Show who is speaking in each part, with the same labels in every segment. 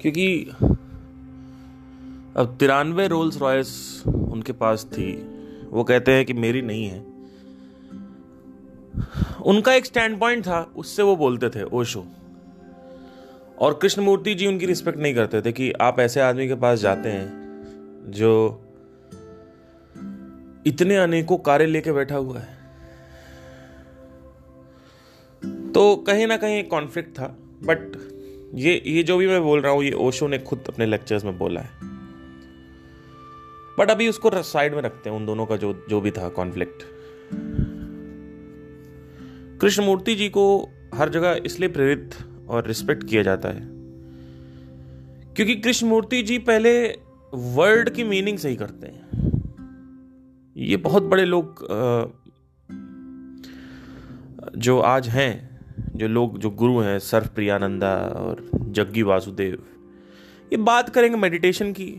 Speaker 1: क्योंकि अब तिरानवे रोल्स रॉयस उनके पास थी। वो कहते हैं कि मेरी नहीं है। उनका एक स्टैंड पॉइंट था, उससे वो बोलते थे, ओशो। और कृष्णमूर्ति जी उनकी रिस्पेक्ट नहीं करते थे कि आप ऐसे आदमी के पास जाते हैं जो इतने अनेकों कार्य लेके बैठा हुआ है। तो कहीं ना कहीं कॉन्फ्लिक्ट था बट ये ये जो भी मैं बोल रहा हूँ, ये ओशो ने खुद अपने लेक्चर्स में बोला है। बट अभी उसको साइड में रखते हैं, उन दोनों का जो जो भी था कॉन्फ्लिक्ट कृष्णमूर्ति जी को हर जगह इसलिए प्रेरित और रिस्पेक्ट किया जाता है, क्योंकि कृष्णमूर्ति जी पहले वर्ड की मीनिंग सही करते हैं। ये बहुत बड़े लोग जो आज हैं जो लोग, जो गुरु हैं, सर्व प्रियानंदा और जग्गी वासुदेव, ये बात करेंगे मेडिटेशन की।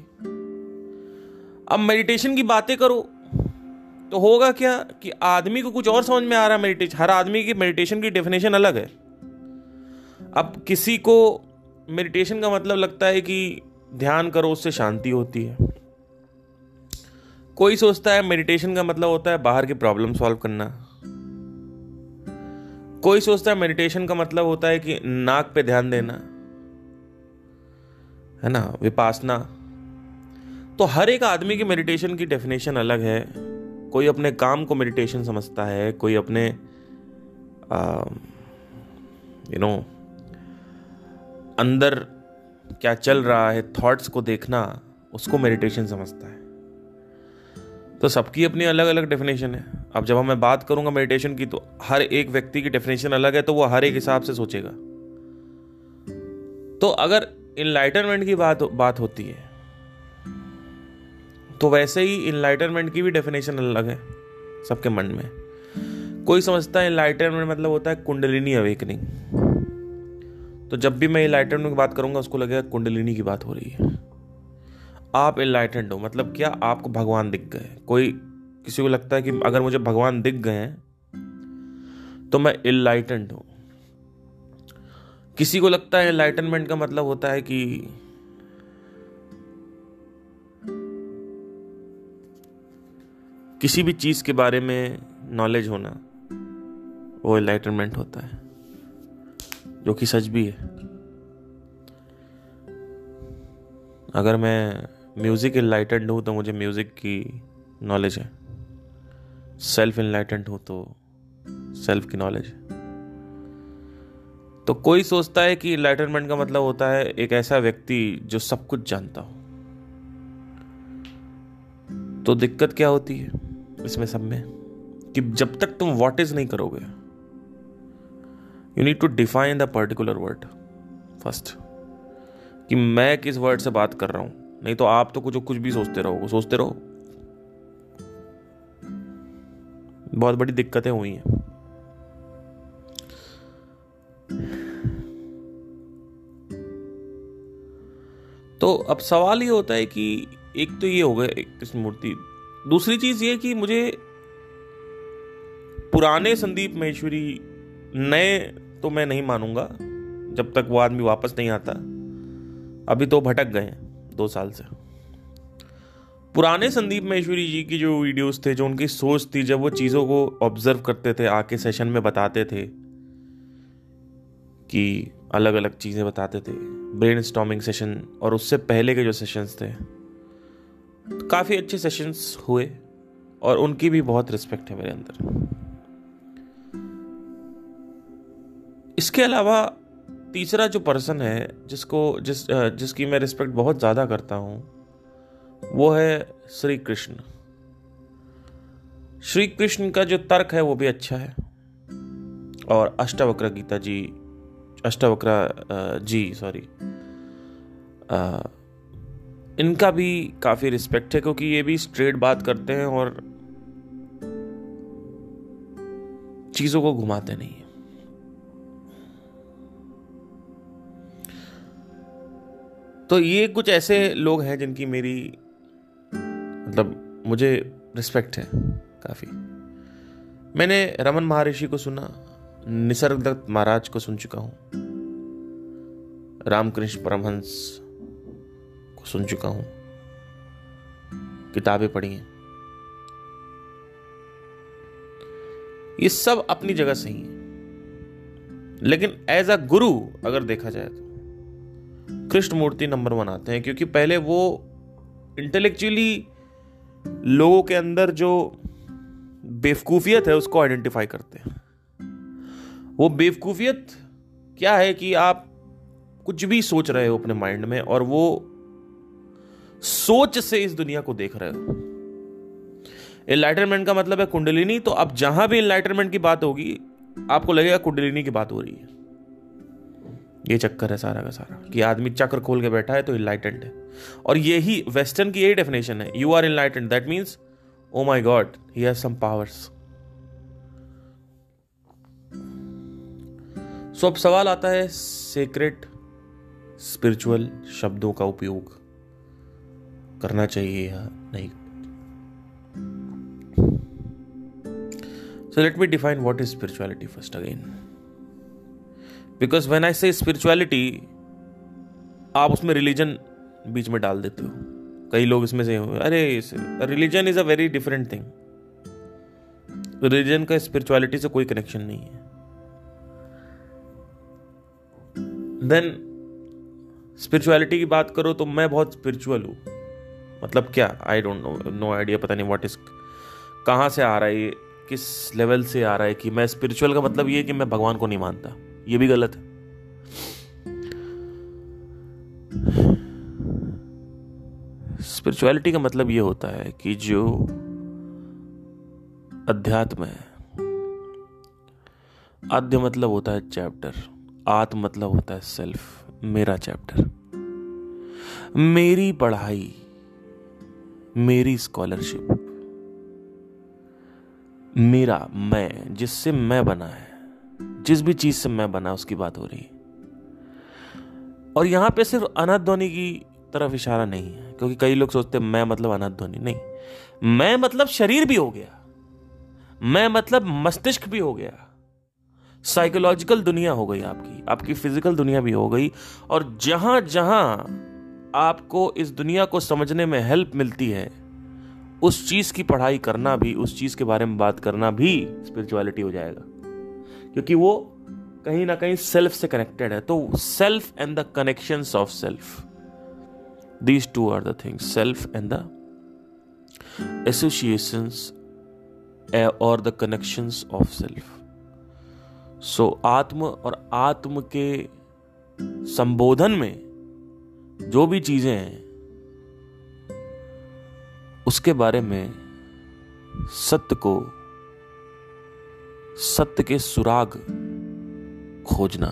Speaker 1: अब मेडिटेशन की बातें करो तो होगा क्या कि आदमी को कुछ और समझ में आ रहा है मेडिटेशन हर आदमी की मेडिटेशन की डेफिनेशन अलग है। अब किसी को मेडिटेशन का मतलब लगता है कि ध्यान करो, उससे शांति होती है। कोई सोचता है मेडिटेशन का मतलब होता है बाहर की प्रॉब्लम सॉल्व करना। कोई सोचता है मेडिटेशन का मतलब होता है कि नाक पे ध्यान देना, है ना, विपासना। तो हर एक आदमी की मेडिटेशन की डेफिनेशन अलग है। कोई अपने काम को मेडिटेशन समझता है, कोई अपने यू नो अंदर क्या चल रहा है थॉट्स को देखना, उसको मेडिटेशन समझता है। तो सबकी अपनी अलग अलग डेफिनेशन है। अब जब मैं बात करूँगा मेडिटेशन की तो हर एक व्यक्ति की डेफिनेशन अलग है तो वो हर एक हिसाब से सोचेगा। तो अगर इनलाइटनमेंट की बात बात होती है तो वैसे ही इनलाइटनमेंट की भी डेफिनेशन अलग है सबके मन में। कोई समझता है इनलाइटनमेंट मतलब होता है कुंडलिनी अवेकनिंग तो जब भी मैं इनलाइटनमेंट की बात करूँगा, उसको लगेगा कुंडलिनी की बात हो रही है। आप इनलाइटेंड हो मतलब क्या आपको भगवान दिख गए? कोई किसी को लगता है कि अगर मुझे भगवान दिख गए हैं तो मैं इनलाइटेंड हूँ। किसी को लगता है इनलाइटनमेंट का मतलब होता है कि किसी भी चीज़ के बारे में नॉलेज होना, वो एनलाइटनमेंट होता है, जो कि सच भी है। अगर मैं म्यूज़िक इनलाइटेंड हूँ तो मुझे म्यूज़िक की नॉलेज है। सेल्फ इनलाइटेंड हूँ तो सेल्फ की नॉलेज तो कोई सोचता है कि इनलाइटनमेंट का मतलब होता है एक ऐसा व्यक्ति जो सब कुछ जानता हो। तो दिक्कत क्या होती है इसमें सब में? कि जब तक तुम वॉट इज़ नहीं करोगे you need to define the particular word first कि मैं किस वर्ड से बात कर रहा हूँ? नहीं तो आप तो कुछ कुछ भी सोचते रहो सोचते रहो। बहुत बड़ी दिक्कतें हुई हैं। तो अब सवाल ये होता है कि एक तो ये हो गया कृष्ण मूर्ति, दूसरी चीज़ ये कि मुझे पुराने संदीप महेश्वरी नए तो मैं नहीं मानूँगा, जब तक वो आदमी वापस नहीं आता। अभी तो भटक गए दो साल से। पुराने संदीप महेश्वरी जी की जो वीडियोस थे, जो उनकी सोच थी, जब वो चीज़ों को ऑब्ज़र्व करते थे, आके सेशन में बताते थे कि अलग अलग चीज़ें बताते थे ब्रेन स्टॉमिंग सेशन और उससे पहले के जो सेशंस थे तो काफ़ी अच्छे सेशंस हुए और उनकी भी बहुत रिस्पेक्ट है मेरे अंदर। इसके अलावा तीसरा जो पर्सन है, जिसको, जिस, जिसकी मैं रिस्पेक्ट बहुत ज़्यादा करता हूँ, वो है श्री कृष्ण श्री कृष्ण का जो तर्क है वो भी अच्छा है। और अष्टावक्र गीता जी, अष्टावक्र जी सॉरी इनका भी काफ़ी रिस्पेक्ट है क्योंकि ये भी स्ट्रेट बात करते हैं और चीज़ों को घुमाते नहीं है। तो ये कुछ ऐसे लोग हैं जिनकी मेरी मतलब मुझे रिस्पेक्ट है काफ़ी। मैंने रमन महर्षि को सुना निसर्ग दत्त महाराज को सुन चुका हूँ, रामकृष्ण परमहंस को सुन चुका हूँ। किताबें पढ़ी हैं। ये सब अपनी जगह सही है लेकिन एज अ गुरु अगर देखा जाए तो कृष्ण मूर्ति नंबर वन आते हैं, क्योंकि पहले वो इंटेलेक्चुअली लोगों के अंदर जो बेवकूफियत है, उसको आइडेंटिफाई करते हैं। वो बेवकूफियत क्या है कि आप कुछ भी सोच रहे हो अपने माइंड में और वो सोच से इस दुनिया को देख रहे हो। इनलाइटरमेंट का मतलब है कुंडलिनी तो अब जहाँ भी इनलाइटरमेंट की बात होगी, आपको लगेगा कुंडलिनी की बात हो रही है। ये चक्कर है सारा का सारा, कि आदमी चक्र खोल के बैठा है तो इनलाइटेंड है। और यही वेस्टर्न की यही डेफिनेशन है you are enlightened that means oh my God he has some powers so अब सवाल आता है सेक्रेट स्पिरिचुअल शब्दों का उपयोग करना चाहिए या नहीं? So let me define what is spirituality first again. Because when I say spirituality, आप उसमें रिलीजन बीच में डाल देते हो। कई लोग इसमें से हो अरे religion is a very different thing religion का स्पिरिचुअलिटी से कोई कनेक्शन नहीं है। देन स्पिरिचुअलिटी की बात करो तो मैं बहुत स्पिरिचुअल हूँ। मतलब क्या? I don't know no idea पता नहीं व्हाट इज़ कहाँ से आ रहा है किस लेवल से आ रहा है कि मैं स्पिरिचुअल का मतलब ये कि मैं भगवान को नहीं मानता। ये भी गलत है। स्पिरिचुअलिटी का मतलब ये होता है कि जो अध्यात्म है, आद्य मतलब होता है चैप्टर आत्म मतलब होता है सेल्फ मेरा चैप्टर मेरी पढ़ाई, मेरी स्कॉलरशिप मेरा, मैं, जिससे मैं बना है जिस भी चीज़ से मैं बना, उसकी बात हो रही है। और यहाँ पे सिर्फ़ अनाथ ध्वनि की तरफ़ इशारा नहीं है, क्योंकि कई लोग सोचते मैं मतलब अनाथ ध्वनि नहीं। मैं मतलब शरीर भी हो गया। मैं मतलब मस्तिष्क भी हो गया। साइकोलॉजिकल दुनिया हो गई आपकी। आपकी फ़िज़िकल दुनिया भी हो गई। और जहाँ जहाँ आपको इस दुनिया को समझने में हेल्प मिलती है, उस चीज़ की पढ़ाई करना भी, उस चीज़ के बारे में बात करना भी स्पिरिचुअलिटी हो जाएगा। क्योंकि वो कहीं ना कहीं सेल्फ से कनेक्टेड है। तो self and the connection of self these two are the things self and the associations और the connections of self so आत्म और आत्म के संबोधन में जो भी चीज़ें हैं, उसके बारे में सत्य को सत्य के सुराग खोजना।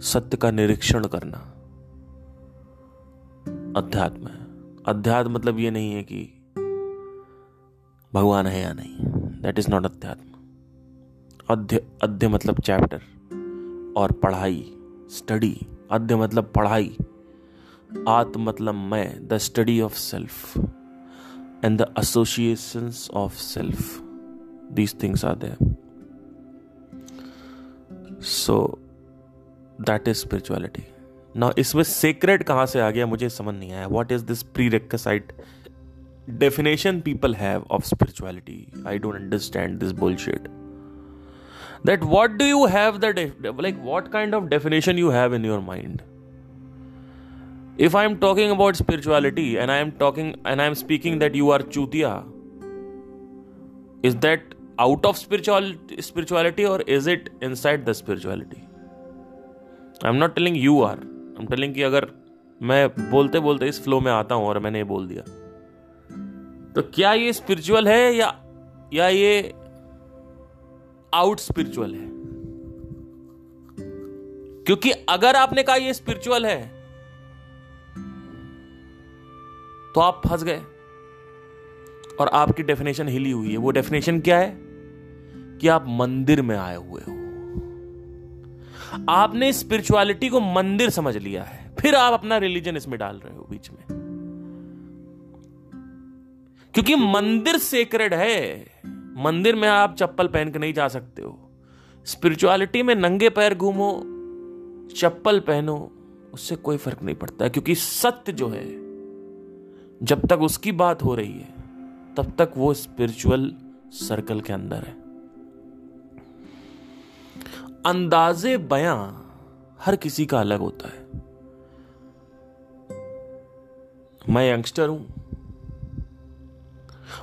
Speaker 1: सत्य का निरीक्षण करना। अध्यात्म है। अध्यात्म मतलब ये नहीं है कि भगवान है या नहीं। दैट इज़ नॉट अध्यात्म। अध्य अध्य मतलब चैप्टर और पढ़ाई स्टडी अध्य मतलब पढ़ाई। आत्म मतलब मैं the study of self and the association of self these things are there so that is spirituality ना इसमें सीक्रेट कहाँ से आ गया मुझे समझ नहीं आया what is this pre recite definition people have of spirituality i don't understand this bullshit that what do you have the def- like what kind of definition you have in your mind if i am talking about spirituality and i am talking and i am speaking that you are chutia is that out of spiritual spirituality or is it inside the spirituality i'm not telling you are i'm telling कि अगर मैं बोलते बोलते इस flow में आता हूँ और मैंने ये बोल दिया तो क्या ये स्पिरिचुअल है या या ये आउट स्पिरिचुअल है क्योंकि अगर आपने कहा ये स्पिरिचुअल है तो आप फंस गए। और आपकी डेफिनेशन हिली हुई है। वो डेफिनेशन क्या है? कि आप मंदिर में आए हुए हो। आपने स्पिरिचुअलिटी को मंदिर समझ लिया है। फिर आप अपना रिलीजन इसमें डाल रहे हो बीच में। क्योंकि मंदिर सेक्रेड है। मंदिर में आप चप्पल पहन के नहीं जा सकते हो। स्पिरिचुअलिटी में नंगे पैर घूमो, चप्पल पहनो, उससे कोई फ़र्क नहीं पड़ता। क्योंकि सत्य जो है जब तक उसकी बात हो रही है, तब तक वो स्पिरिचुअल सर्कल के अंदर है। अंदाजे बयां हर किसी का अलग होता है। मैं यंगस्टर हूँ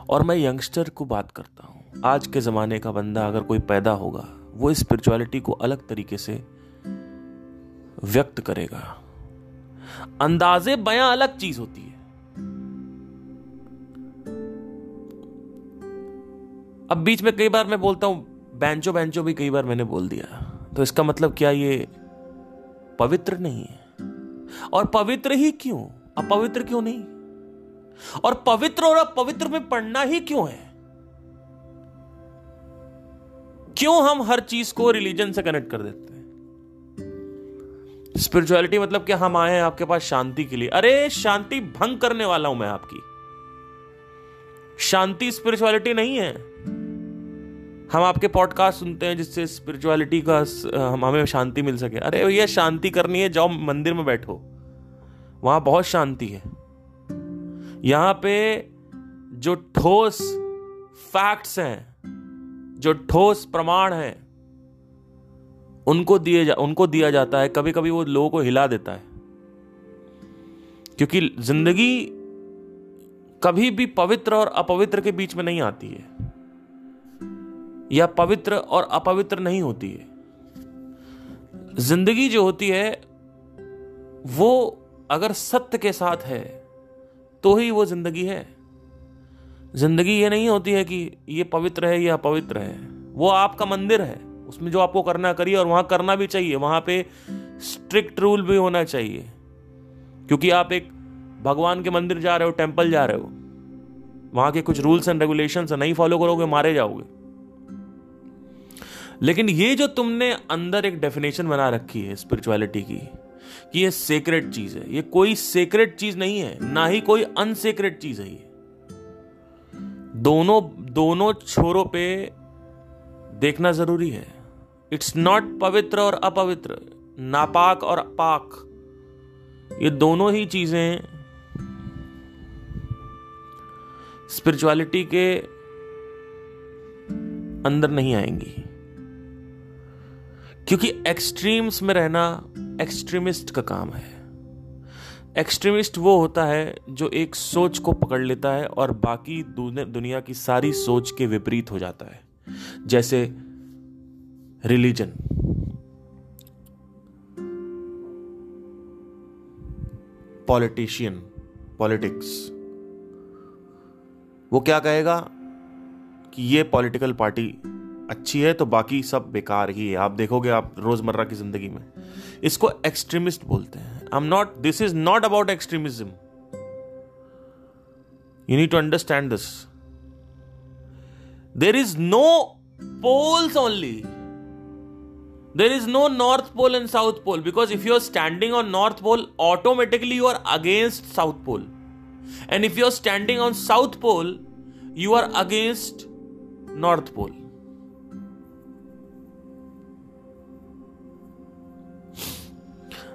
Speaker 1: और मैं यंगस्टर को बात करता हूँ। आज के जमाने का बंदा अगर कोई पैदा होगा, वो स्पिरिचुअलिटी को अलग तरीके से व्यक्त करेगा। अंदाजे बयां अलग चीज़ होती है। अब बीच में कई बार मैं बोलता हूँ, बैंचो बैंचो भी कई बार मैंने बोल दिया। तो इसका मतलब क्या ये पवित्र नहीं है? और पवित्र ही क्यों? अपवित्र क्यों नहीं? और पवित्र और अपवित्र में पढ़ना ही क्यों है? क्यों हम हर चीज़ को रिलीजन से कनेक्ट कर देते हैं? स्पिरिचुअलिटी मतलब क्या हम आए हैं आपके पास शांति के लिए? अरे, शांति भंग करने वाला हूँ मैं आपकी। शांति स्पिरिचुअलिटी नहीं है। हम आपके पॉडकास्ट सुनते हैं जिससे स्पिरिचुअलिटी का हम, हमें शांति मिल सके। अरे भैया, शांति करनी है, जाओ मंदिर में बैठो। वहाँ बहुत शांति है। यहाँ पे जो ठोस फैक्ट्स हैं, जो ठोस प्रमाण हैं, उनको दिए जा, उनको दिया जाता है। कभी कभी वो लोगों को हिला देता है। क्योंकि ज़िंदगी कभी भी पवित्र और अपवित्र के बीच में नहीं आती है। या पवित्र और अपवित्र नहीं होती है। ज़िंदगी जो होती है, वो अगर सत्य के साथ है तो ही वो ज़िंदगी है। ज़िंदगी ये नहीं होती है कि ये पवित्र है, या अपवित्र है। वो आपका मंदिर है। उसमें जो आपको करना करिए और वहाँ करना भी चाहिए। वहाँ पे स्ट्रिक्ट रूल भी होना चाहिए। क्योंकि आप एक भगवान के मंदिर जा रहे हो टेंपल जा रहे हो। वहाँ के कुछ रूल्स एंड रेगुलेशन नहीं फॉलो करोगे, मारे जाओगे। लेकिन ये जो तुमने अंदर एक डेफिनेशन बना रखी है स्पिरिचुअलिटी की, कि ये सेक्रेट चीज़ है, ये कोई सेक्रेट चीज़ नहीं है, ना ही कोई अनसेक्रेट चीज़ है ये। दोनों दोनों छोरों पे देखना ज़रूरी है। इट्स नॉट पवित्र और अपवित्र, नापाक और पाक। ये दोनों ही चीज़ें स्पिरिचुअलिटी के अंदर नहीं आएँगी। क्योंकि एक्सट्रीम्स में रहना एक्सट्रीमिस्ट का काम है। एक्सट्रीमिस्ट वो होता है जो एक सोच को पकड़ लेता है और बाकी दुनिया की सारी सोच के विपरीत हो जाता है। जैसे रिलीजन पॉलिटिशियन पॉलिटिक्स वो क्या कहेगा कि ये पॉलिटिकल पार्टी अच्छी है तो बाकी सब बेकार ही है। आप देखोगे आप रोज़मर्रा की ज़िंदगी में। इसको एक्सट्रीमिस्ट बोलते हैं। I am not this is not about extremism you need to understand this there is no poles only there is no north pole and south pole because if you are standing on north pole automatically you are against south pole and if you are standing on south pole you are against north pole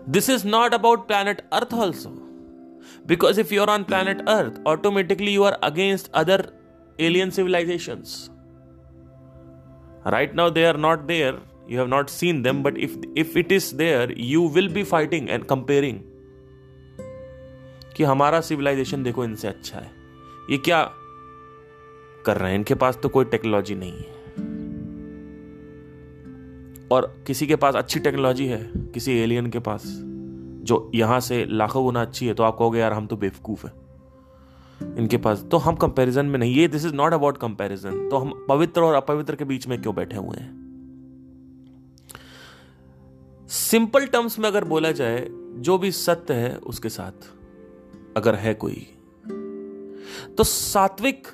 Speaker 1: This is not about planet Earth also. Because if you're on planet Earth, automatically you are against other alien civilizations. Right now they are not there. You have not seen them, but if if it is there, you will be fighting and comparing. कि हमारा civilisation देखो इनसे अच्छा है ये क्या कर रहे हैं इनके पास तो कोई टेक्नोलॉजी नहीं है और किसी के पास अच्छी टेक्नोलॉजी है, किसी एलियन के पास, जो यहाँ से लाखों गुना अच्छी है तो आप कहोगे, यार, हम तो बेवकूफ़ है। इनके पास तो हम कंपैरिजन में नहीं, ये this is not about comparison तो हम पवित्र और अपवित्र के बीच में क्यों बैठे हुए हैं? सिंपल टर्म्स में अगर बोला जाए, जो भी सत्य है, उसके साथ, अगर है कोई तो सात्विक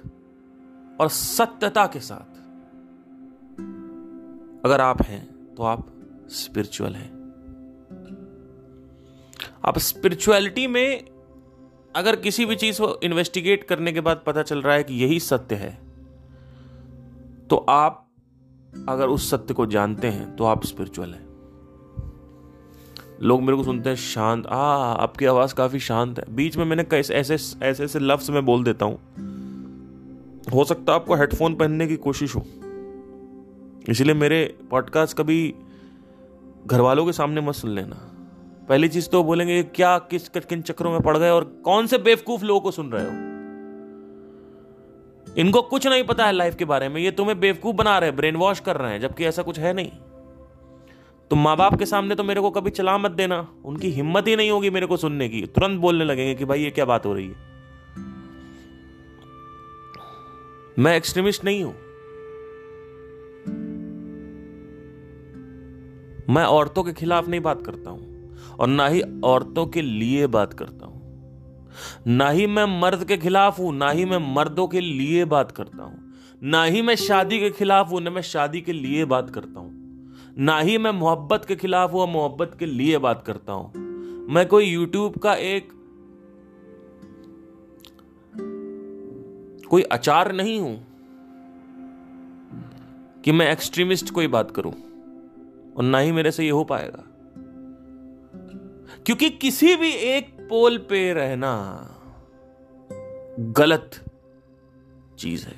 Speaker 1: और सत्यता के साथ, अगर आप हैं तो आप स्पिरिचुअल हैं। आप स्पिरिचुअलिटी में अगर किसी भी चीज़ को इन्वेस्टिगेट करने के बाद पता चल रहा है कि यही सत्य है तो आप अगर उस सत्य को जानते हैं तो आप स्पिरिचुअल हैं। लोग मेरे को सुनते हैं, शांत, आ, आपकी आवाज़ काफ़ी शांत है। बीच में मैंने कैसे ऐसे ऐसे ऐसे लफ्ज़ में बोल देता हूँ। हो सकता है आपको हेडफोन पहनने की कोशिश हो। इसलिए मेरे पॉडकास्ट कभी घर वालों के सामने मत सुन लेना। पहली चीज़ तो बोलेंगे क्या, किस, किन चक्रों में पड़ गए और कौन से बेवकूफ़ लोगों को सुन रहे हो? इनको कुछ नहीं पता है लाइफ के बारे में। ये तुम्हें बेवकूफ़ बना रहे हैं ब्रेन वॉश कर रहे हैं, जबकि ऐसा कुछ है नहीं। तुम माँ बाप के सामने तो मेरे को कभी चला मत देना। उनकी हिम्मत ही नहीं होगी मेरे को सुनने की। तुरंत बोलने लगेंगे कि, भाई, ये क्या बात हो रही है? मैं एक्सट्रीमिस्ट नहीं हूँ। मैं औरतों के खिलाफ नहीं बात करता हूँ, और ना ही औरतों के लिए बात करता हूँ। ना ही मैं मर्द के खिलाफ हूँ, ना ही मैं मर्दों के लिए बात करता हूँ। ना ही मैं शादी के खिलाफ हूँ, ना मैं शादी के लिए बात करता हूँ। ना ही मैं मोहब्बत के खिलाफ हूँ, मोहब्बत के लिए बात करता हूँ। मैं कोई यूट्यूब का एक कोई अचार नहीं हूँ कि मैं एक्सट्रीमिस्ट कोई बात करूँ। और ना ही मेरे से ये हो पाएगा। क्योंकि किसी भी एक पोल पे रहना गलत चीज़ है।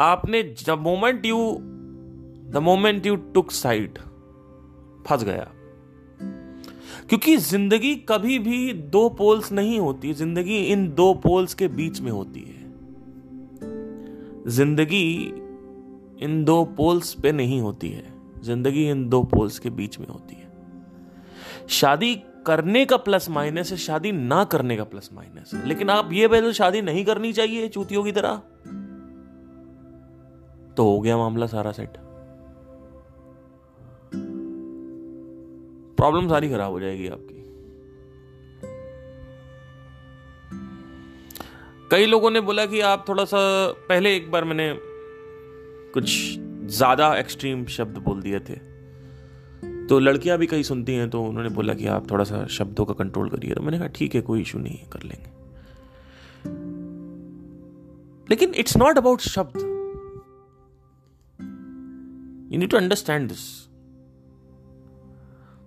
Speaker 1: आपने the moment you the moment you took side फंस गया। क्योंकि ज़िंदगी कभी भी दो पोल्स नहीं होती, ज़िंदगी इन दो पोल्स के बीच में होती है। ज़िंदगी इन दो पोल्स पे नहीं होती है। ज़िंदगी इन दो पोल्स के बीच में होती है। शादी करने का प्लस माइनस है, शादी ना करने का प्लस माइनस है। लेकिन आप ये पहले शादी नहीं करनी चाहिए चूतियों की तरह। तो हो गया मामला सारा सेट। प्रॉब्लम सारी खराब हो जाएगी आपकी। कई लोगों ने बोला कि आप थोड़ा सा पहले एक बार मैंने कुछ ज़्यादा एक्सट्रीम शब्द बोल दिए थे। तो लड़कियाँ भी कहीं सुनती हैं तो उन्होंने बोला कि आप थोड़ा सा शब्दों का कंट्रोल करिए। तो मैंने कहा, ठीक है, कोई इशू नहीं है कर लेंगे। लेकिन इट्स नॉट अबाउट शब्द। You need to understand this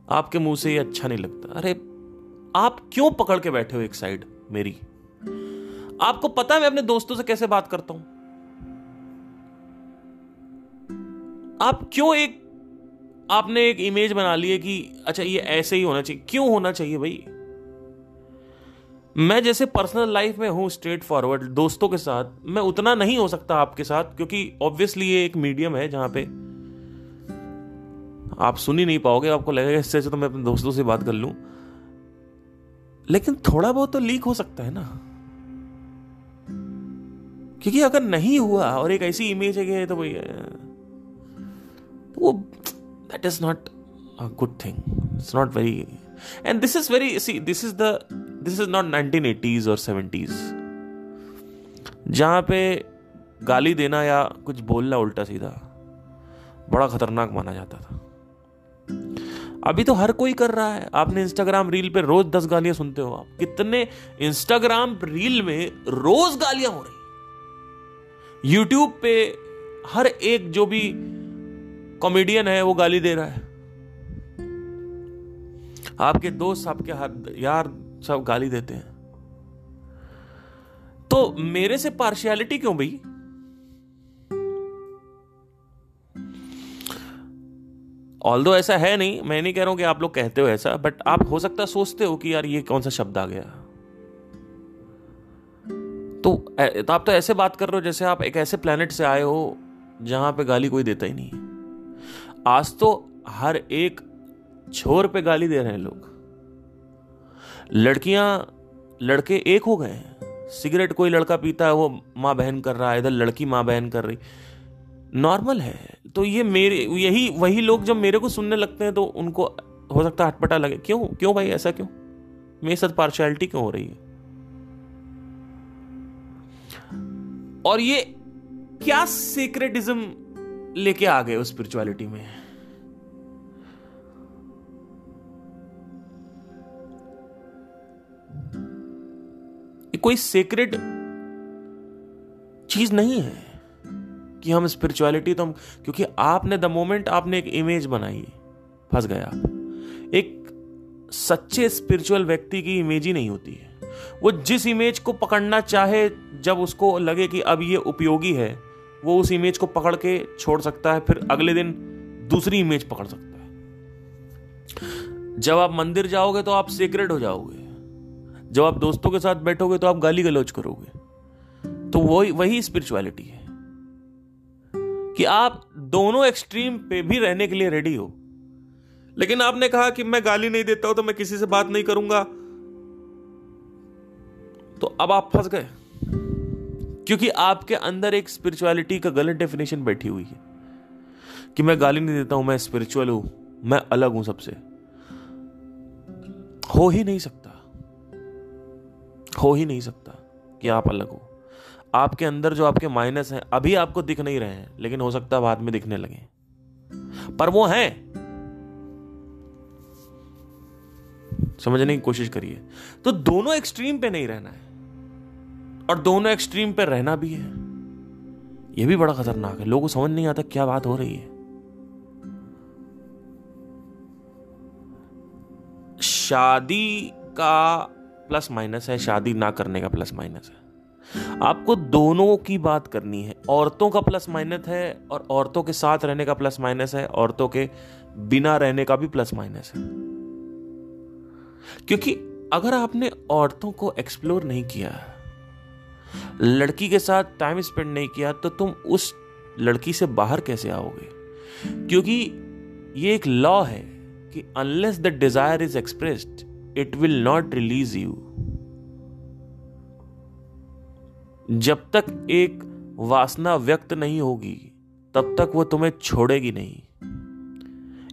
Speaker 1: आपके मुँह से ये अच्छा नहीं लगता। अरे, आप क्यों पकड़ के बैठे हो एक साइड मेरी? आपको पता है मैं अपने दोस्तों से कैसे बात करता हूँ? आप क्यों एक, आपने एक इमेज बना ली है कि अच्छा ये ऐसे ही होना चाहिए। क्यों होना चाहिए भाई? मैं जैसे पर्सनल लाइफ में हूँ स्ट्रेट फॉरवर्ड दोस्तों के साथ, मैं उतना नहीं हो सकता आपके साथ, क्योंकि ऑब्वियसली ये एक मीडियम है जहाँ पे आप सुन ही नहीं पाओगे, आपको लगेगा इससे तो मैं अपने दोस्तों से बात कर लूँ। लेकिन थोड़ा बहुत तो लीक हो सकता है ना। क्योंकि अगर नहीं हुआ और एक ऐसी इमेज है कि तो भाई वो that is not a good thing it's not very and this is very see this is the this is not nineteen eighties और सेवेंटीज जहाँ पे गाली देना या कुछ बोलना उल्टा सीधा, बड़ा खतरनाक माना जाता था। अभी तो हर कोई कर रहा है। आपने इंस्टाग्राम रील पे रोज दस गालियाँ सुनते हो आप। कितने इंस्टाग्राम रील में रोज गालियाँ हो रही यूट्यूब पे हर एक जो भी कॉमेडियन है वो गाली दे रहा है। आपके दोस्त आपके यार सब गाली देते हैं। तो मेरे से पार्शियलिटी क्यों भाई? ऑल दो ऐसा है नहीं मैं नहीं कह रहा हूँ कि आप लोग कहते हो ऐसा बट आप हो सकता सोचते हो कि यार ये कौन सा शब्द आ गया। तो, तो आप तो ऐसे बात कर रहे हो जैसे आप एक ऐसे प्लेनेट से आए हो जहाँ पे गाली कोई देता ही नहीं। आज तो हर एक छोर पे गाली दे रहे हैं लोग। लड़कियाँ, लड़के एक हो गए हैं। सिगरेट कोई लड़का पीता है, वो माँ बहन कर रहा है, इधर लड़की माँ बहन कर रही। नॉर्मल है। तो ये मेरे, यही, वही लोग जब मेरे को सुनने लगते हैं तो उनको हो सकता है हटपटा लगे। क्यों? क्यों भाई, ऐसा क्यों? मेरे साथ पार्शियलिटी क्यों हो रही है? और ये क्या सीक्रेटिज्म लेके आ गए उस स्पिरिचुअलिटी में। ये कोई सीक्रेट चीज़ नहीं है कि हम स्पिरिचुअलिटी तो हम क्योंकि आपने द मोमेंट आपने एक इमेज बनाई, फंस गया आप। एक सच्चे स्पिरिचुअल व्यक्ति की इमेज ही नहीं होती है। वो जिस इमेज को पकड़ना चाहे, जब उसको लगे कि अब ये उपयोगी है वो उस इमेज को पकड़ के छोड़ सकता है, फिर अगले दिन दूसरी इमेज पकड़ सकता है। जब आप मंदिर जाओगे तो आप सीक्रेट हो जाओगे। जब आप दोस्तों के साथ बैठोगे तो आप गाली गलौज करोगे। तो वही वही स्पिरिचुअलिटी है। कि आप दोनों एक्सट्रीम पे भी रहने के लिए रेडी हो। लेकिन आपने कहा कि मैं गाली नहीं देता हूँ तो मैं किसी से बात नहीं करूँगा। तो अब आप फंस गए। क्योंकि आपके अंदर एक स्पिरिचुअलिटी का गलत डेफिनेशन बैठी हुई है कि मैं गाली नहीं देता हूँ, मैं स्पिरिचुअल हूँ, मैं अलग हूँ सबसे। हो ही नहीं सकता। हो ही नहीं सकता कि आप अलग हो। आपके अंदर जो आपके माइनस हैं, अभी आपको दिख नहीं रहे हैं, लेकिन हो सकता है बाद में दिखने लगे। पर वो हैं। समझने की कोशिश करिए। तो दोनों एक्सट्रीम पे नहीं रहना है। और दोनों एक्सट्रीम पे रहना भी है। यह भी बड़ा खतरनाक है। लोगों को समझ नहीं आता क्या बात हो रही है। शादी का प्लस माइनस है, शादी ना करने का प्लस माइनस है। आपको दोनों की बात करनी है। औरतों का प्लस माइनस है और औरतों के साथ रहने का प्लस माइनस है। औरतों के बिना रहने का भी प्लस माइनस है। क्योंकि अगर आपने औरतों को एक्सप्लोर नहीं किया लड़की के साथ टाइम स्पेंड नहीं किया तो तुम उस लड़की से बाहर कैसे आओगे? क्योंकि ये एक लॉ है कि unless the desire is expressed it will not release you जब तक एक वासना व्यक्त नहीं होगी, तब तक वो तुम्हें छोड़ेगी नहीं।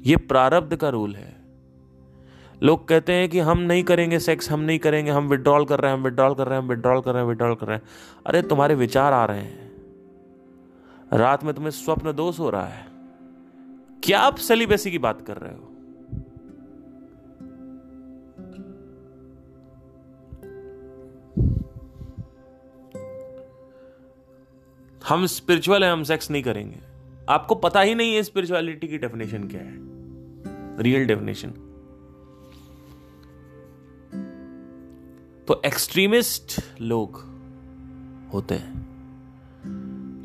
Speaker 1: ये प्रारब्ध का रूल है। लोग कहते हैं कि हम नहीं करेंगे सेक्स हम नहीं करेंगे, हम विड्रॉल कर रहे हैं, हम विड्रॉल कर रहे हैं, हम विड्रॉल कर रहे हैं विड्रॉल कर रहे हैं। अरे तुम्हारे विचार आ रहे हैं। रात में तुम्हें स्वप्न दोष हो रहा है। क्या आप सेलिबेसी की बात कर रहे हो? हम स्पिरिचुअल है, हम सेक्स नहीं करेंगे। आपको पता ही नहीं है स्पिरिचुअलिटी की डेफिनेशन क्या है। रियल डेफिनेशन तो एक्सट्रीमिस्ट लोग होते हैं।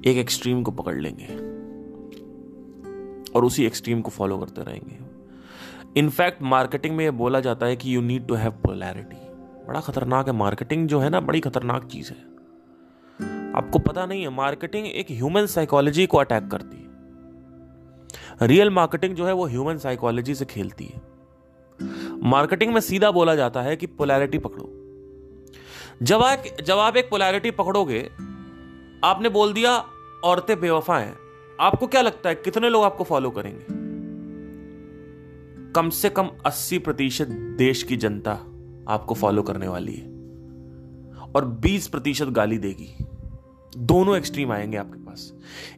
Speaker 1: एक एक्सट्रीम को पकड़ लेंगे और उसी एक्सट्रीम को फॉलो करते रहेंगे। इनफैक्ट मार्केटिंग में यह बोला जाता है कि you need to have polarity बड़ा खतरनाक है। मार्केटिंग जो है ना, बड़ी खतरनाक चीज़ है। आपको पता नहीं है मार्केटिंग एक ह्यूमन साइकोलॉजी को अटैक करती है। रियल मार्केटिंग जो है, वो ह्यूमन साइकोलॉजी से खेलती है। मार्केटिंग में सीधा बोला जाता है कि पोलैरिटी पकड़ो। जब आप जब आप एक पोलैरिटी पकड़ोगे, आपने बोल दिया, औरतें बेवफा हैं। आपको क्या लगता है, कितने लोग आपको फॉलो करेंगे? कम से कम 80 प्रतिशत देश की जनता आपको फॉलो करने वाली है। और 20 प्रतिशत गाली देगी। दोनों एक्सट्रीम आएँगे आपके पास।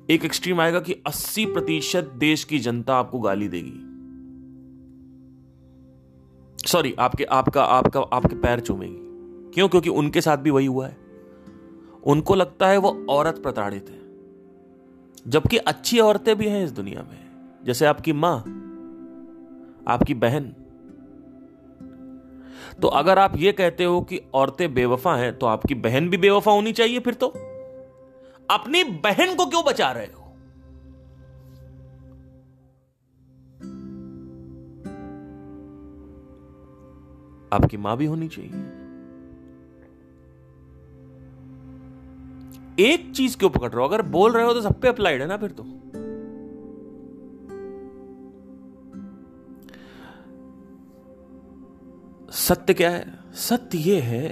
Speaker 1: एक एक्सट्रीम आएगा कि 80 प्रतिशत देश की जनता आपको गाली देगी। सॉरी आपके, आपका आपका, आपके पैर चूमेगी। क्यों? क्योंकि उनके साथ भी वही हुआ है। उनको लगता है वो औरत प्रताड़ित है। जबकि अच्छी औरतें भी हैं इस दुनिया में। जैसे आपकी माँ, आपकी बहन। तो अगर आप ये कहते हो कि औरतें बेवफा हैं तो आपकी बहन भी बेवफा होनी चाहिए फिर तो। अपनी बहन को क्यों बचा रहे हो? आपकी माँ भी होनी चाहिए। एक चीज़ क्यों पकड़ रहे हो? अगर बोल रहे हो तो सब पे अप्लाइड है ना फिर तो। सत्य क्या है? सत्य यह है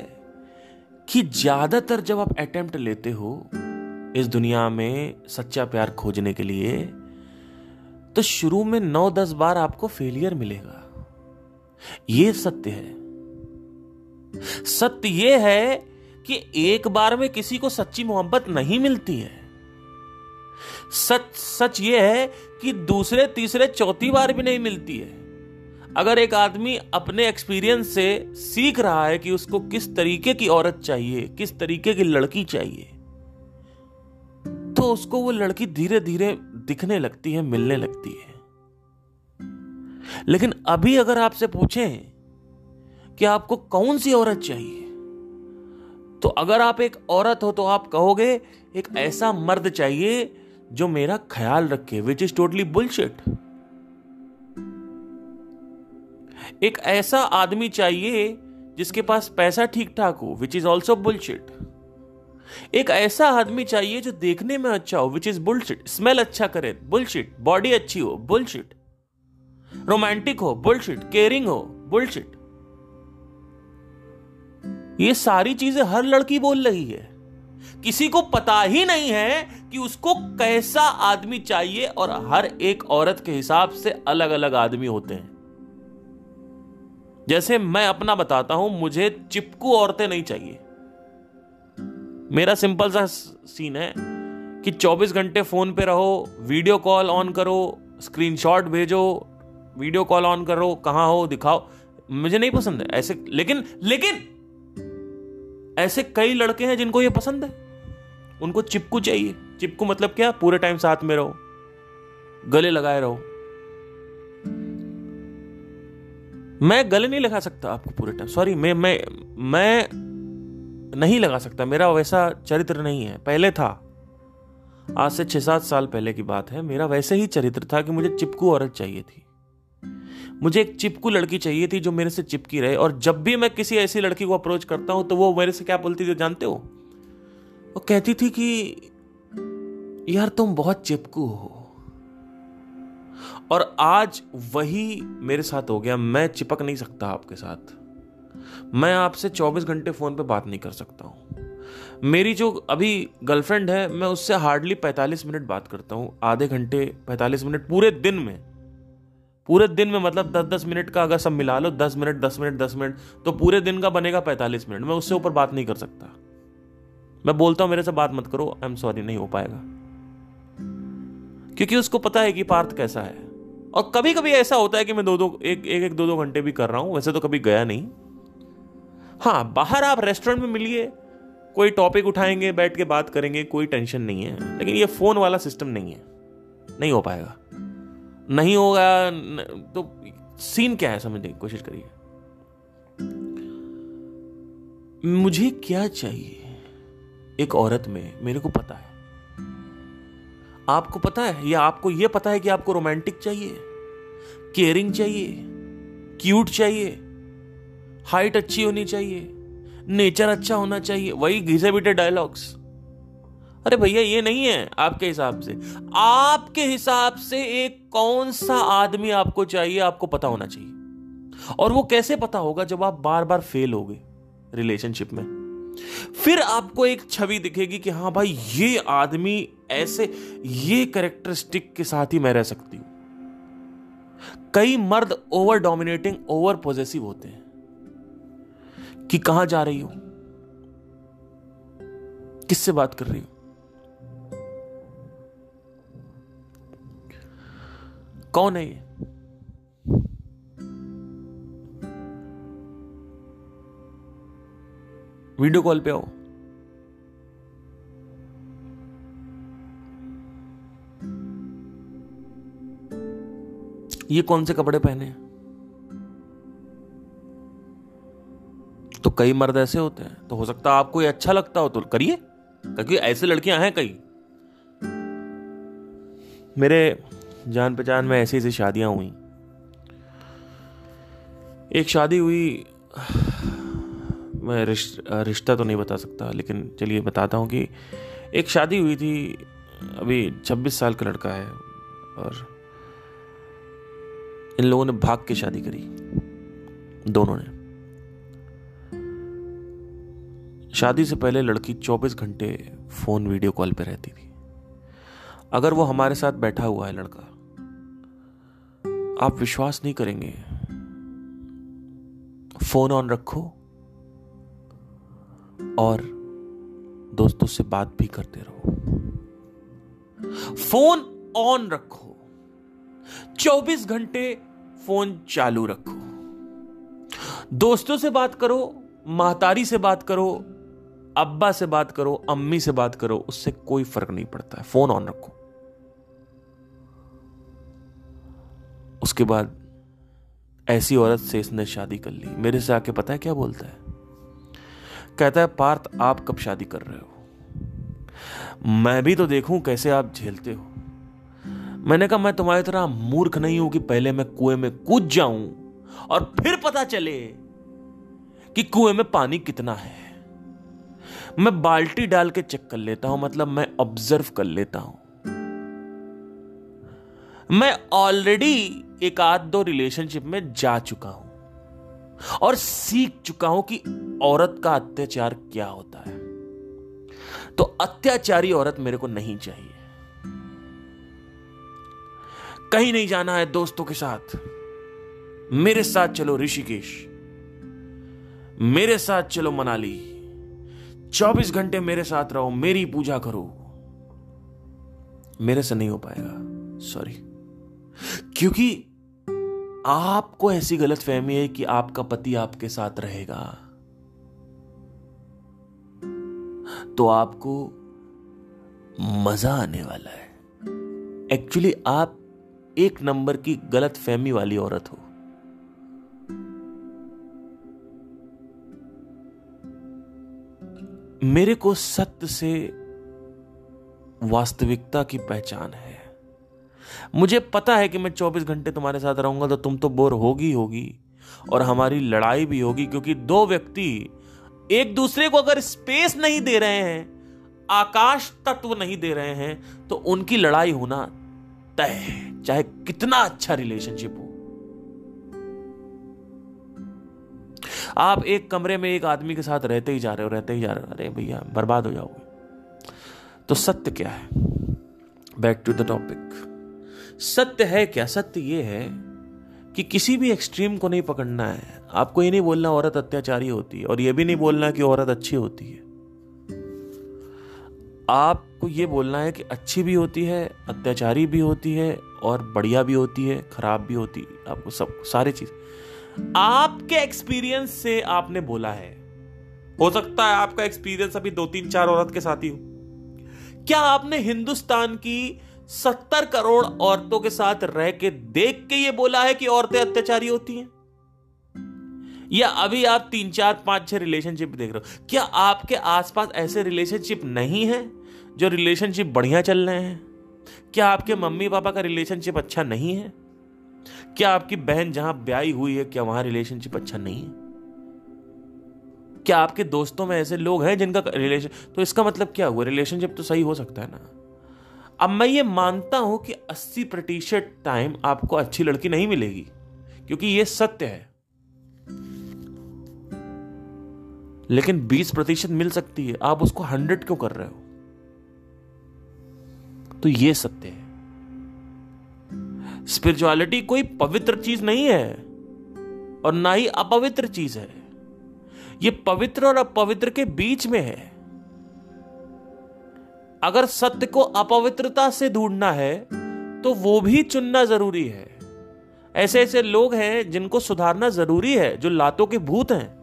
Speaker 1: कि ज़्यादातर जब आप अटेम्प्ट लेते हो इस दुनिया में सच्चा प्यार खोजने के लिए तो शुरू में नौ दस बार आपको फेलियर मिलेगा। यह सत्य है। सत्य यह है कि एक बार में किसी को सच्ची मोहब्बत नहीं मिलती है। सच सच ये है कि दूसरे, तीसरे, चौथी बार भी नहीं मिलती है। अगर एक आदमी अपने एक्सपीरियंस से सीख रहा है कि उसको किस तरीके की औरत चाहिए, किस तरीके की लड़की चाहिए तो उसको वो लड़की धीरे धीरे दिखने लगती है, मिलने लगती है। लेकिन अभी अगर आपसे पूछें कि आपको कौन सी औरत चाहिए तो अगर आप एक औरत हो तो आप कहोगे, एक ऐसा मर्द चाहिए जो मेरा ख्याल रखे विच इज़ टोटली बुलशिट एक ऐसा आदमी चाहिए जिसके पास पैसा ठीक ठाक हो विच इज़ ऑल्सो बुलशिट एक ऐसा आदमी चाहिए जो देखने में अच्छा हो विच इज़ बुलशिट स्मेल अच्छा करे बुलशिट बॉडी अच्छी हो बुलशिट रोमांटिक हो बुलशिट केयरिंग हो बुलशिट ये सारी चीज़ें हर लड़की बोल रही है। किसी को पता ही नहीं है कि उसको कैसा आदमी चाहिए और हर एक औरत के हिसाब से अलग अलग आदमी होते हैं। जैसे मैं अपना बताता हूँ, मुझे चिपकू औरतें नहीं चाहिए। मेरा सिंपल सा सीन है कि 24 घंटे फ़ोन पे रहो, वीडियो कॉल ऑन करो, स्क्रीनशॉट भेजो, वीडियो कॉल ऑन करो, कहाँ हो, दिखाओ। मुझे नहीं पसंद है, ऐसे, लेकिन लेकिन ऐसे कई लड़के हैं जिनको ये पसंद है। उनको चिपकू चाहिए। चिपकू मतलब क्या? पूरे टाइम साथ में रहो। गले लगाए रहो। मैं गले नहीं लगा सकता आपको पूरे टाइम सॉरी मैं मैं मैं नहीं लगा सकता। मेरा वैसा चरित्र नहीं है। पहले था। आज से छह सात साल पहले की बात है। मेरा वैसे ही चरित्र था कि मुझे चिपकू औरत चाहिए थी। मुझे एक चिपकू लड़की चाहिए थी जो मेरे से चिपकी रहे, और जब भी मैं किसी ऐसी लड़की को अप्रोच करता हूँ तो वो मेरे से क्या बोलती थी, जानते हो? वो कहती थी कि, यार, तुम बहुत चिपकू हो। और आज वही मेरे साथ हो गया, मैं चिपक नहीं सकता आपके साथ। मैं आपसे 24 घंटे फ़ोन पे बात नहीं कर सकता हूँ। मेरी जो अभी गर्लफ्रेंड है, मैं उससे हार्डली 45 मिनट बात करता हूँ, आधे घंटे 45 मिनट पूरे दिन में। पूरे दिन में मतलब दस दस मिनट का अगर सब मिला लो 10 मिनट 10 मिनट 10 मिनट तो पूरे दिन का बनेगा 45 मिनट। मैं उससे ऊपर बात नहीं कर सकता। मैं बोलता हूँ मेरे से बात मत करो आई एम सॉरी नहीं हो पाएगा। क्योंकि उसको पता है कि पार्थ कैसा है। और कभी कभी ऐसा होता है कि मैं दो दो एक एक, एक दो दो घंटे भी कर रहा हूँ वैसे तो कभी गया नहीं। हाँ बाहर आप रेस्टोरेंट में मिलिए कोई टॉपिक उठाएँगे बैठ के बात करेंगे कोई टेंशन नहीं है। लेकिन ये फ़ोन वाला सिस्टम नहीं है। नहीं हो पाएगा। नहीं होगा तो सीन क्या है, समझने की कोशिश करिए। मुझे क्या चाहिए? एक औरत में, मेरे को पता है। आपको पता है, या आपको यह पता है कि आपको रोमांटिक चाहिए? केयरिंग चाहिए? क्यूट चाहिए? हाइट अच्छी होनी चाहिए? नेचर अच्छा होना चाहिए? वही घिसे बीटे डायलॉग्स अरे भैया, ये नहीं है आपके हिसाब से। आपके हिसाब से एक कौन सा आदमी आपको चाहिए, आपको पता होना चाहिए। और वो कैसे पता होगा जब आप बार बार फेल हो गए रिलेशनशिप में? फिर आपको एक छवि दिखेगी कि हाँ भाई, ये आदमी ऐसे, ये करेक्टरिस्टिक के साथ ही मैं रह सकती हूँ। कई मर्द ओवर डोमिनेटिंग ओवर पॉजिटिव होते हैं। कि कहाँ जा रही हो? किससे बात कर रही हो? कौन है ये? वीडियो कॉल पे आओ। ये कौन से कपड़े पहने हैं? तो कई मर्द ऐसे होते हैं तो हो सकता है आपको ये अच्छा लगता हो तो करिए, क्योंकि ऐसे लड़कियाँ हैं कई। मेरे जान पहचान में ऐसी ऐसी शादियाँ हुई। एक शादी हुई, मैं रिश्ता तो नहीं बता सकता, लेकिन चलिए बताता हूँ कि एक शादी हुई थी, अभी 26 साल का लड़का है, और इन लोगों ने भाग के शादी करी, दोनों ने। शादी से पहले लड़की 24 घंटे फ़ोन वीडियो कॉल पे रहती थी। अगर वो हमारे साथ बैठा हुआ है लड़का, आप विश्वास नहीं करेंगे। फ़ोन ऑन रखो और दोस्तों से बात भी करते रहो। फ़ोन ऑन रखो। 24 घंटे फ़ोन चालू रखो। दोस्तों से बात करो महतारी से बात करो, अब्बा से बात करो, अम्मी से बात करो, उससे कोई फ़र्क नहीं पड़ता है। फ़ोन ऑन रखो। उसके बाद ऐसी औरत से इसने शादी कर ली। मेरे से आके पता है क्या बोलता है? कहता है, पार्थ, आप कब शादी कर रहे हो? मैं भी तो देखूँ कैसे आप झेलते हो। मैंने कहा, मैं तुम्हारी तरह मूर्ख नहीं हूँ कि पहले मैं कुएँ में कूद जाऊँ और फिर पता चले कि कुएँ में पानी कितना है। मैं बाल्टी डाल के चेक कर लेता हूँ मतलब मैं ऑब्ज़र्व कर लेता हूँ। मैं ऑलरेडी एक आध दो रिलेशनशिप में जा चुका हूँ और सीख चुका हूँ कि औरत का अत्याचार क्या होता है। तो अत्याचारी औरत मेरे को नहीं चाहिए। कहीं नहीं जाना है दोस्तों के साथ। मेरे साथ चलो ऋषिकेश। मेरे साथ चलो मनाली। 24 घंटे मेरे साथ रहो, मेरी पूजा करो। मेरे से नहीं हो पाएगा। सॉरी क्योंकि आपको ऐसी गलत फहमी है कि आपका पति आपके साथ रहेगा। तो आपको मज़ा आने वाला है। एक्चुअली आप एक नंबर की गलत फहमी वाली औरत हो। मेरे को सत्य से वास्तविकता की पहचान है। मुझे पता है कि मैं 24 घंटे तुम्हारे साथ रहूँगा तो तुम तो बोर होगी होगी और हमारी लड़ाई भी होगी, क्योंकि दो व्यक्ति एक दूसरे को अगर स्पेस नहीं दे रहे हैं, आकाश तत्व नहीं दे रहे हैं तो उनकी लड़ाई होना तय है, चाहे कितना अच्छा रिलेशनशिप हो। आप एक कमरे में एक आदमी के साथ रहते ही जा रहे हो, रहते ही जा रहे हो, अरे भैया, बर्बाद हो जाओगे। तो सत्य क्या है? बैक टू द टॉपिक सत्य है क्या? सत्य ये है कि किसी भी एक्सट्रीम को नहीं पकड़ना है। आपको ये नहीं बोलना औरत अत्याचारी होती है और ये भी नहीं बोलना कि औरत अच्छी होती है। आपको ये बोलना है कि अच्छी भी होती है, अत्याचारी भी होती है और बढ़िया भी होती है, खराब भी होती है। आपको सब, सारी चीज़। आपके एक्सपीरियंस से आपने बोला है। हो सकता है आपका एक्सपीरियंस अभी दो तीन चार औरत के साथ ही हो। क्या आपने हिंदुस्तान की सत्तर करोड़ औरतों के साथ रह के देख के ये बोला है कि औरतें अत्याचारी होती हैं। या अभी आप तीन, चार, पाँच, छह रिलेशनशिप देख रहे हो। क्या आपके आसपास ऐसे रिलेशनशिप नहीं है जो रिलेशनशिप बढ़िया चल रहे हैं? क्या आपके मम्मी पापा का रिलेशनशिप अच्छा नहीं है? क्या आपकी बहन जहाँ ब्याई हुई है, क्या वहाँ रिलेशनशिप अच्छा नहीं है? क्या आपके दोस्तों में ऐसे लोग हैं जिनका रिलेशन तो इसका मतलब क्या हुआ? रिलेशनशिप तो सही हो सकता है ना। अब मैं ये मानता हूँ कि 80 प्रतिशत टाइम आपको अच्छी लड़की नहीं मिलेगी, क्योंकि ये सत्य है। लेकिन 20 प्रतिशत मिल सकती है, आप उसको 100 क्यों कर रहे हो? तो ये सत्य है। स्पिरिचुअलिटी कोई पवित्र चीज़ नहीं है, और ना ही अपवित्र चीज़ है। ये पवित्र और अपवित्र के बीच में है। अगर सत्य को अपवित्रता से ढूंढना है तो वो भी चुनना ज़रूरी है। ऐसे ऐसे लोग हैं जिनको सुधारना ज़रूरी है, जो लातों के भूत हैं।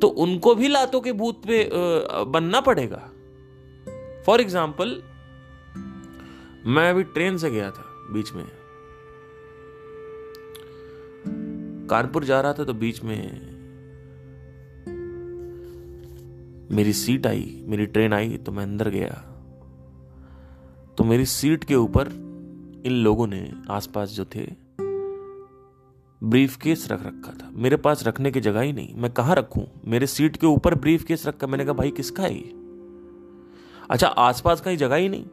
Speaker 1: तो उनको भी लातों के भूत पे बनना पड़ेगा। फॉर एग्ज़ाम्पल मैं अभी ट्रेन से गया था बीच में। कानपुर जा रहा था तो बीच में मेरी सीट आई, मेरी ट्रेन आई तो मैं अंदर गया। तो मेरी सीट के ऊपर इन लोगों ने आसपास जो थे ब्रीफ केस रख रखा था। मेरे पास रखने की जगह ही नहीं। मैं कहाँ रखूँ? मेरे सीट के ऊपर ब्रीफ केस रखा मैंने कहा, भाई, किसका है अच्छा आसपास कहीं जगह ही नहीं।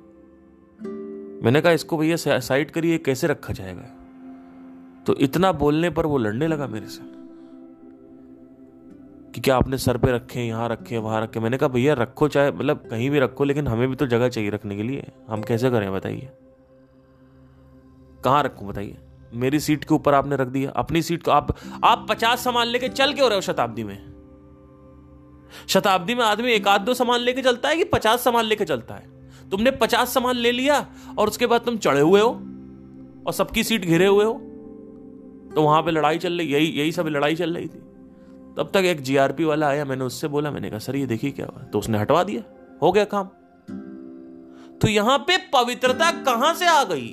Speaker 1: मैंने कहा, इसको भैया साइड करिए, कैसे रखा जाएगा? तो इतना बोलने पर वो लड़ने लगा मेरे से कि क्या आपने सर पे रखे यहाँ रखे वहाँ रखे मैंने कहा, भैया, रखो चाहे मतलब कहीं भी रखो, लेकिन हमें भी तो जगह चाहिए रखने के लिए। हम कैसे करें, बताइए? कहाँ रखूँ, बताइए? मेरी सीट के ऊपर आपने रख दिया। अपनी सीट को आप आप पचास सामान लेके चल के हो रहे हो शताब्दी में? शताब्दी में आदमी एक आध दो सामान लेके चलता है कि पचास सामान लेके चलता है? तुमने पचास सामान ले लिया और उसके बाद तुम चढ़े हुए हो और सबकी सीट घिरे हुए हो? तो वहाँ पे लड़ाई चल रही, यही यही सब लड़ाई चल रही थी। तब तक एक जीआरपी वाला आया, मैंने उससे बोला, मैंने कहा, सर, ये देखिए क्या हुआ? तो उसने हटवा दिया। हो गया काम। तो यहाँ पे पवित्रता कहाँ से आ गई?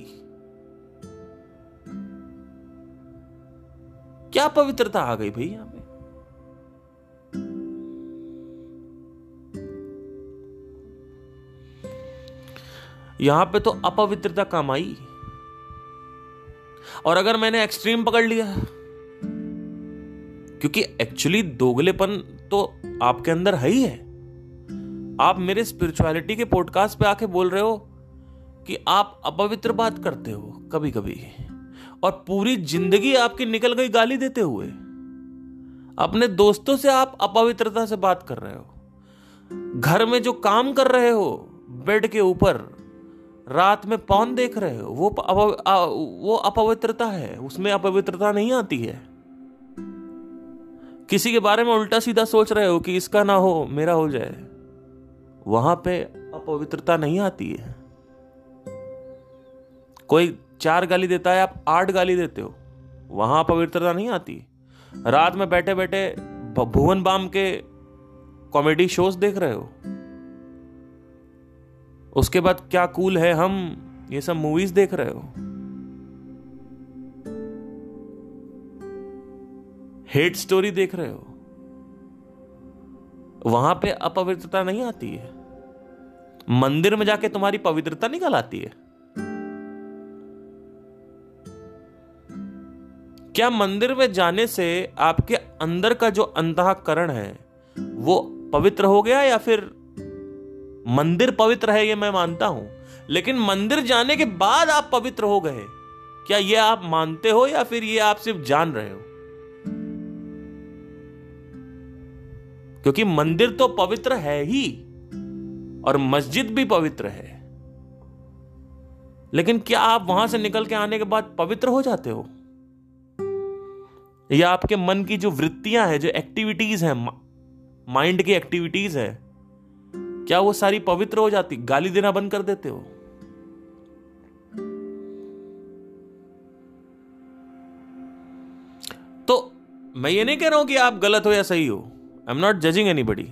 Speaker 1: क्या पवित्रता आ गई भाई यहाँ पे? यहाँ पे तो अपवित्रता काम आई। और अगर मैंने एक्सट्रीम पकड़ लिया क्योंकि एक्चुअली दोगलेपन तो आपके अंदर है ही है। आप मेरे स्पिरिचुअलिटी के पॉडकास्ट पे आके बोल रहे हो कि आप अपवित्र बात करते हो कभी कभी और पूरी ज़िंदगी आपकी निकल गई गाली देते हुए। अपने दोस्तों से आप अपवित्रता से बात कर रहे हो। घर में जो काम कर रहे हो बेड के ऊपर रात में पौन देख रहे हो वो अपव, आ, वो अपवित्रता है उसमें अपवित्रता नहीं आती है। किसी के बारे में उल्टा सीधा सोच रहे हो कि इसका ना हो, मेरा हो जाए। वहाँ पे अपवित्रता नहीं आती है। कोई चार गाली देता है, आप आठ गाली देते हो। वहाँ अपवित्रता नहीं आती। रात में बैठे बैठे भुवन बाम के कॉमेडी शोज़ देख रहे हो। उसके बाद क्या कूल है हम, ये सब मूवीज़ देख रहे हो। हेट स्टोरी देख रहे हो? वहाँ पे अपवित्रता नहीं आती है। मंदिर में जाके तुम्हारी पवित्रता निकल आती है। क्या मंदिर में जाने से आपके अंदर का जो अंतकरण है, वो पवित्र हो गया या फिर मंदिर पवित्र है ये मैं मानता हूँ, लेकिन मंदिर जाने के बाद आप पवित्र हो गए? क्या ये आप मानते हो या फिर ये आप सिर्फ़ जान रहे हो? क्योंकि मंदिर तो पवित्र है ही और मस्जिद भी पवित्र है। लेकिन क्या आप वहाँ से निकल के आने के बाद पवित्र हो जाते हो? या आपके मन की जो वृत्तियाँ हैं, जो एक्टिविटीज़ हैं माइंड की एक्टिविटीज़ है, क्या वो सारी पवित्र हो जाती, गाली देना बंद कर देते हो? तो मैं ये नहीं कह रहा हूँ कि आप गलत हो या सही हो। I am not judging anybody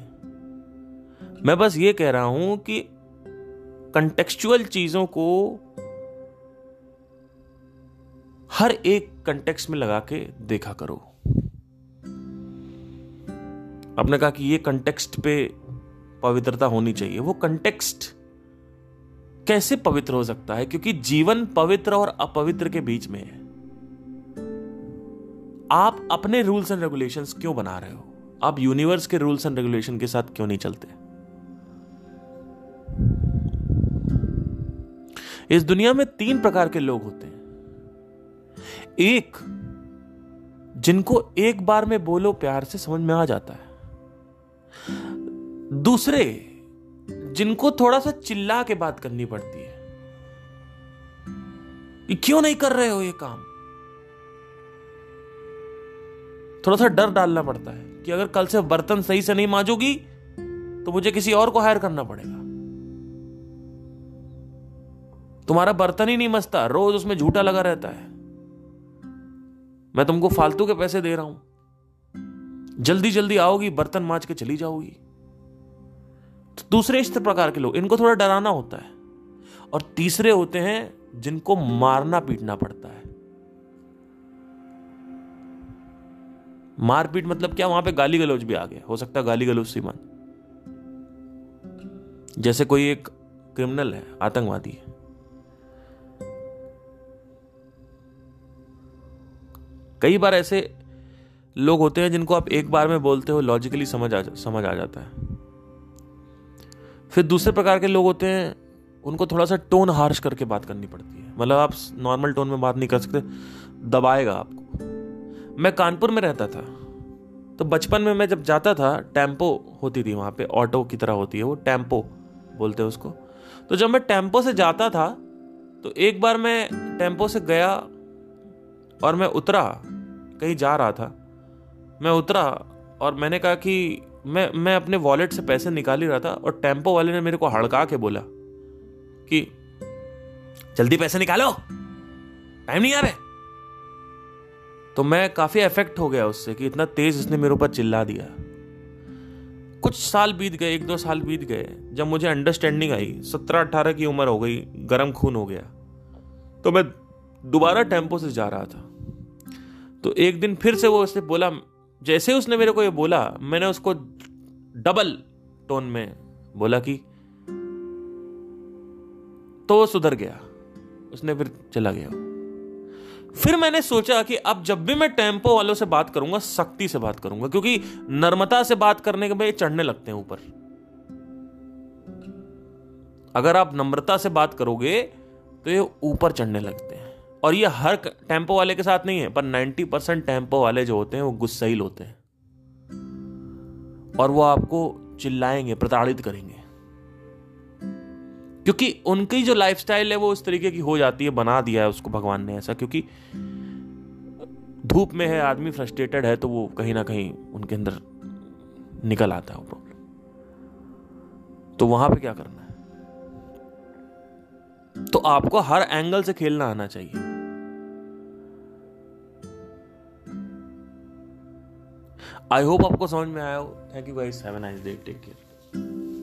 Speaker 1: मैं बस ये कह रहा हूँ कि कंटेक्चुअल चीज़ों को हर एक कंटेक्स्ट में लगा के देखा करो। आपने कहा कि ये कंटेक्स्ट पे पवित्रता होनी चाहिए। वो कंटेक्स्ट कैसे पवित्र हो सकता है? क्योंकि जीवन पवित्र और अपवित्र के बीच में है। आप अपने रूल्स एंड रेगुलेशंस क्यों बना रहे हो? आप यूनिवर्स के रूल्स एंड रेगुलेशन के साथ क्यों नहीं चलते? इस दुनिया में तीन प्रकार के लोग होते हैं। एक, जिनको एक बार में बोलो, प्यार से समझ में आ जाता है। दूसरे, जिनको थोड़ा सा चिल्ला के बात करनी पड़ती है। क्यों नहीं कर रहे हो ये काम? थोड़ा सा डर डालना पड़ता है। कि अगर कल से बर्तन सही से नहीं मांजोगी तो मुझे किसी और को हायर करना पड़ेगा। तुम्हारा बर्तन ही नहीं मचता रोज उसमें झूठा लगा रहता है। मैं तुमको फालतू के पैसे दे रहा हूँ। जल्दी जल्दी आओगी, बर्तन माज के चली जाओगी। तो दूसरे इस प्रकार के लोग, इनको थोड़ा डराना होता है। और तीसरे होते हैं, जिनको मारना पीटना पड़ता है। मारपीट मतलब क्या? वहाँ पे गाली गलौज भी आ गया। हो सकता है गाली गलौज सीमान जैसे कोई एक क्रिमिनल है, आतंकवादी है। कई बार ऐसे लोग होते हैं जिनको आप एक बार में बोलते हो लॉजिकली समझ आ समझ आ जाता है। फिर दूसरे प्रकार के लोग होते हैं, उनको थोड़ा सा टोन हार्श करके बात करनी पड़ती है। मतलब आप नॉर्मल टोन में बात नहीं कर सकते, दबाएगा आपको। मैं कानपुर में रहता था। तो बचपन में मैं जब जाता था, टेंपो होती थी वहाँ पे, ऑटो की तरह होती है वो, टेंपो बोलते हैं उसको। तो जब मैं टेंपो से जाता था तो एक बार मैं टेंपो से गया और मैं उतरा, कहीं जा रहा था। मैं उतरा और मैंने कहा कि मैं मैं अपने वॉलेट से पैसे निकाल ही रहा था और टेंपो वाले ने मेरे को हड़का के बोला कि, जल्दी पैसे निकालो टाइम नहीं आ रहे। तो मैं काफ़ी इफ़ेक्ट हो गया उससे कि इतना तेज उसने मेरे ऊपर चिल्ला दिया। कुछ साल बीत गए, एक दो साल बीत गए, जब मुझे अंडरस्टैंडिंग आई, सत्रह अट्ठारह की उम्र हो गई, गर्म खून हो गया तो मैं दोबारा टेंपो से जा रहा था। तो एक दिन फिर से वो उसने बोला, जैसे उसने मेरे को ये बोला, मैंने उसको डबल टोन में बोला कि तो वो सुधर गया, उसने फिर चला गया। फिर मैंने सोचा कि अब जब भी मैं टेंपो वालों से बात करूँगा, सख्ती से बात करूँगा, क्योंकि नर्मता से बात करने के बाद चढ़ने लगते हैं ऊपर। अगर आप नम्रता से बात करोगे तो ये ऊपर चढ़ने लगते हैं। और ये हर टेंपो वाले के साथ नहीं है, पर 90 परसेंट टेंपो वाले जो होते हैं, वो गुस्सैल होते हैं। और वो आपको चिल्लाएँगे, प्रताड़ित करेंगे। क्योंकि उनकी जो लाइफस्टाइल है वो उस तरीके की हो जाती है, बना दिया है उसको भगवान ने ऐसा, क्योंकि धूप में है, आदमी फ्रस्ट्रेटेड है तो वो कहीं ना कहीं उनके अंदर निकल आता है वो प्रॉब्लम तो वहाँ पे क्या करना है? तो आपको हर एंगल से खेलना आना चाहिए। आई होप आपको समझ में आया हो। Thank you guys have a nice day take care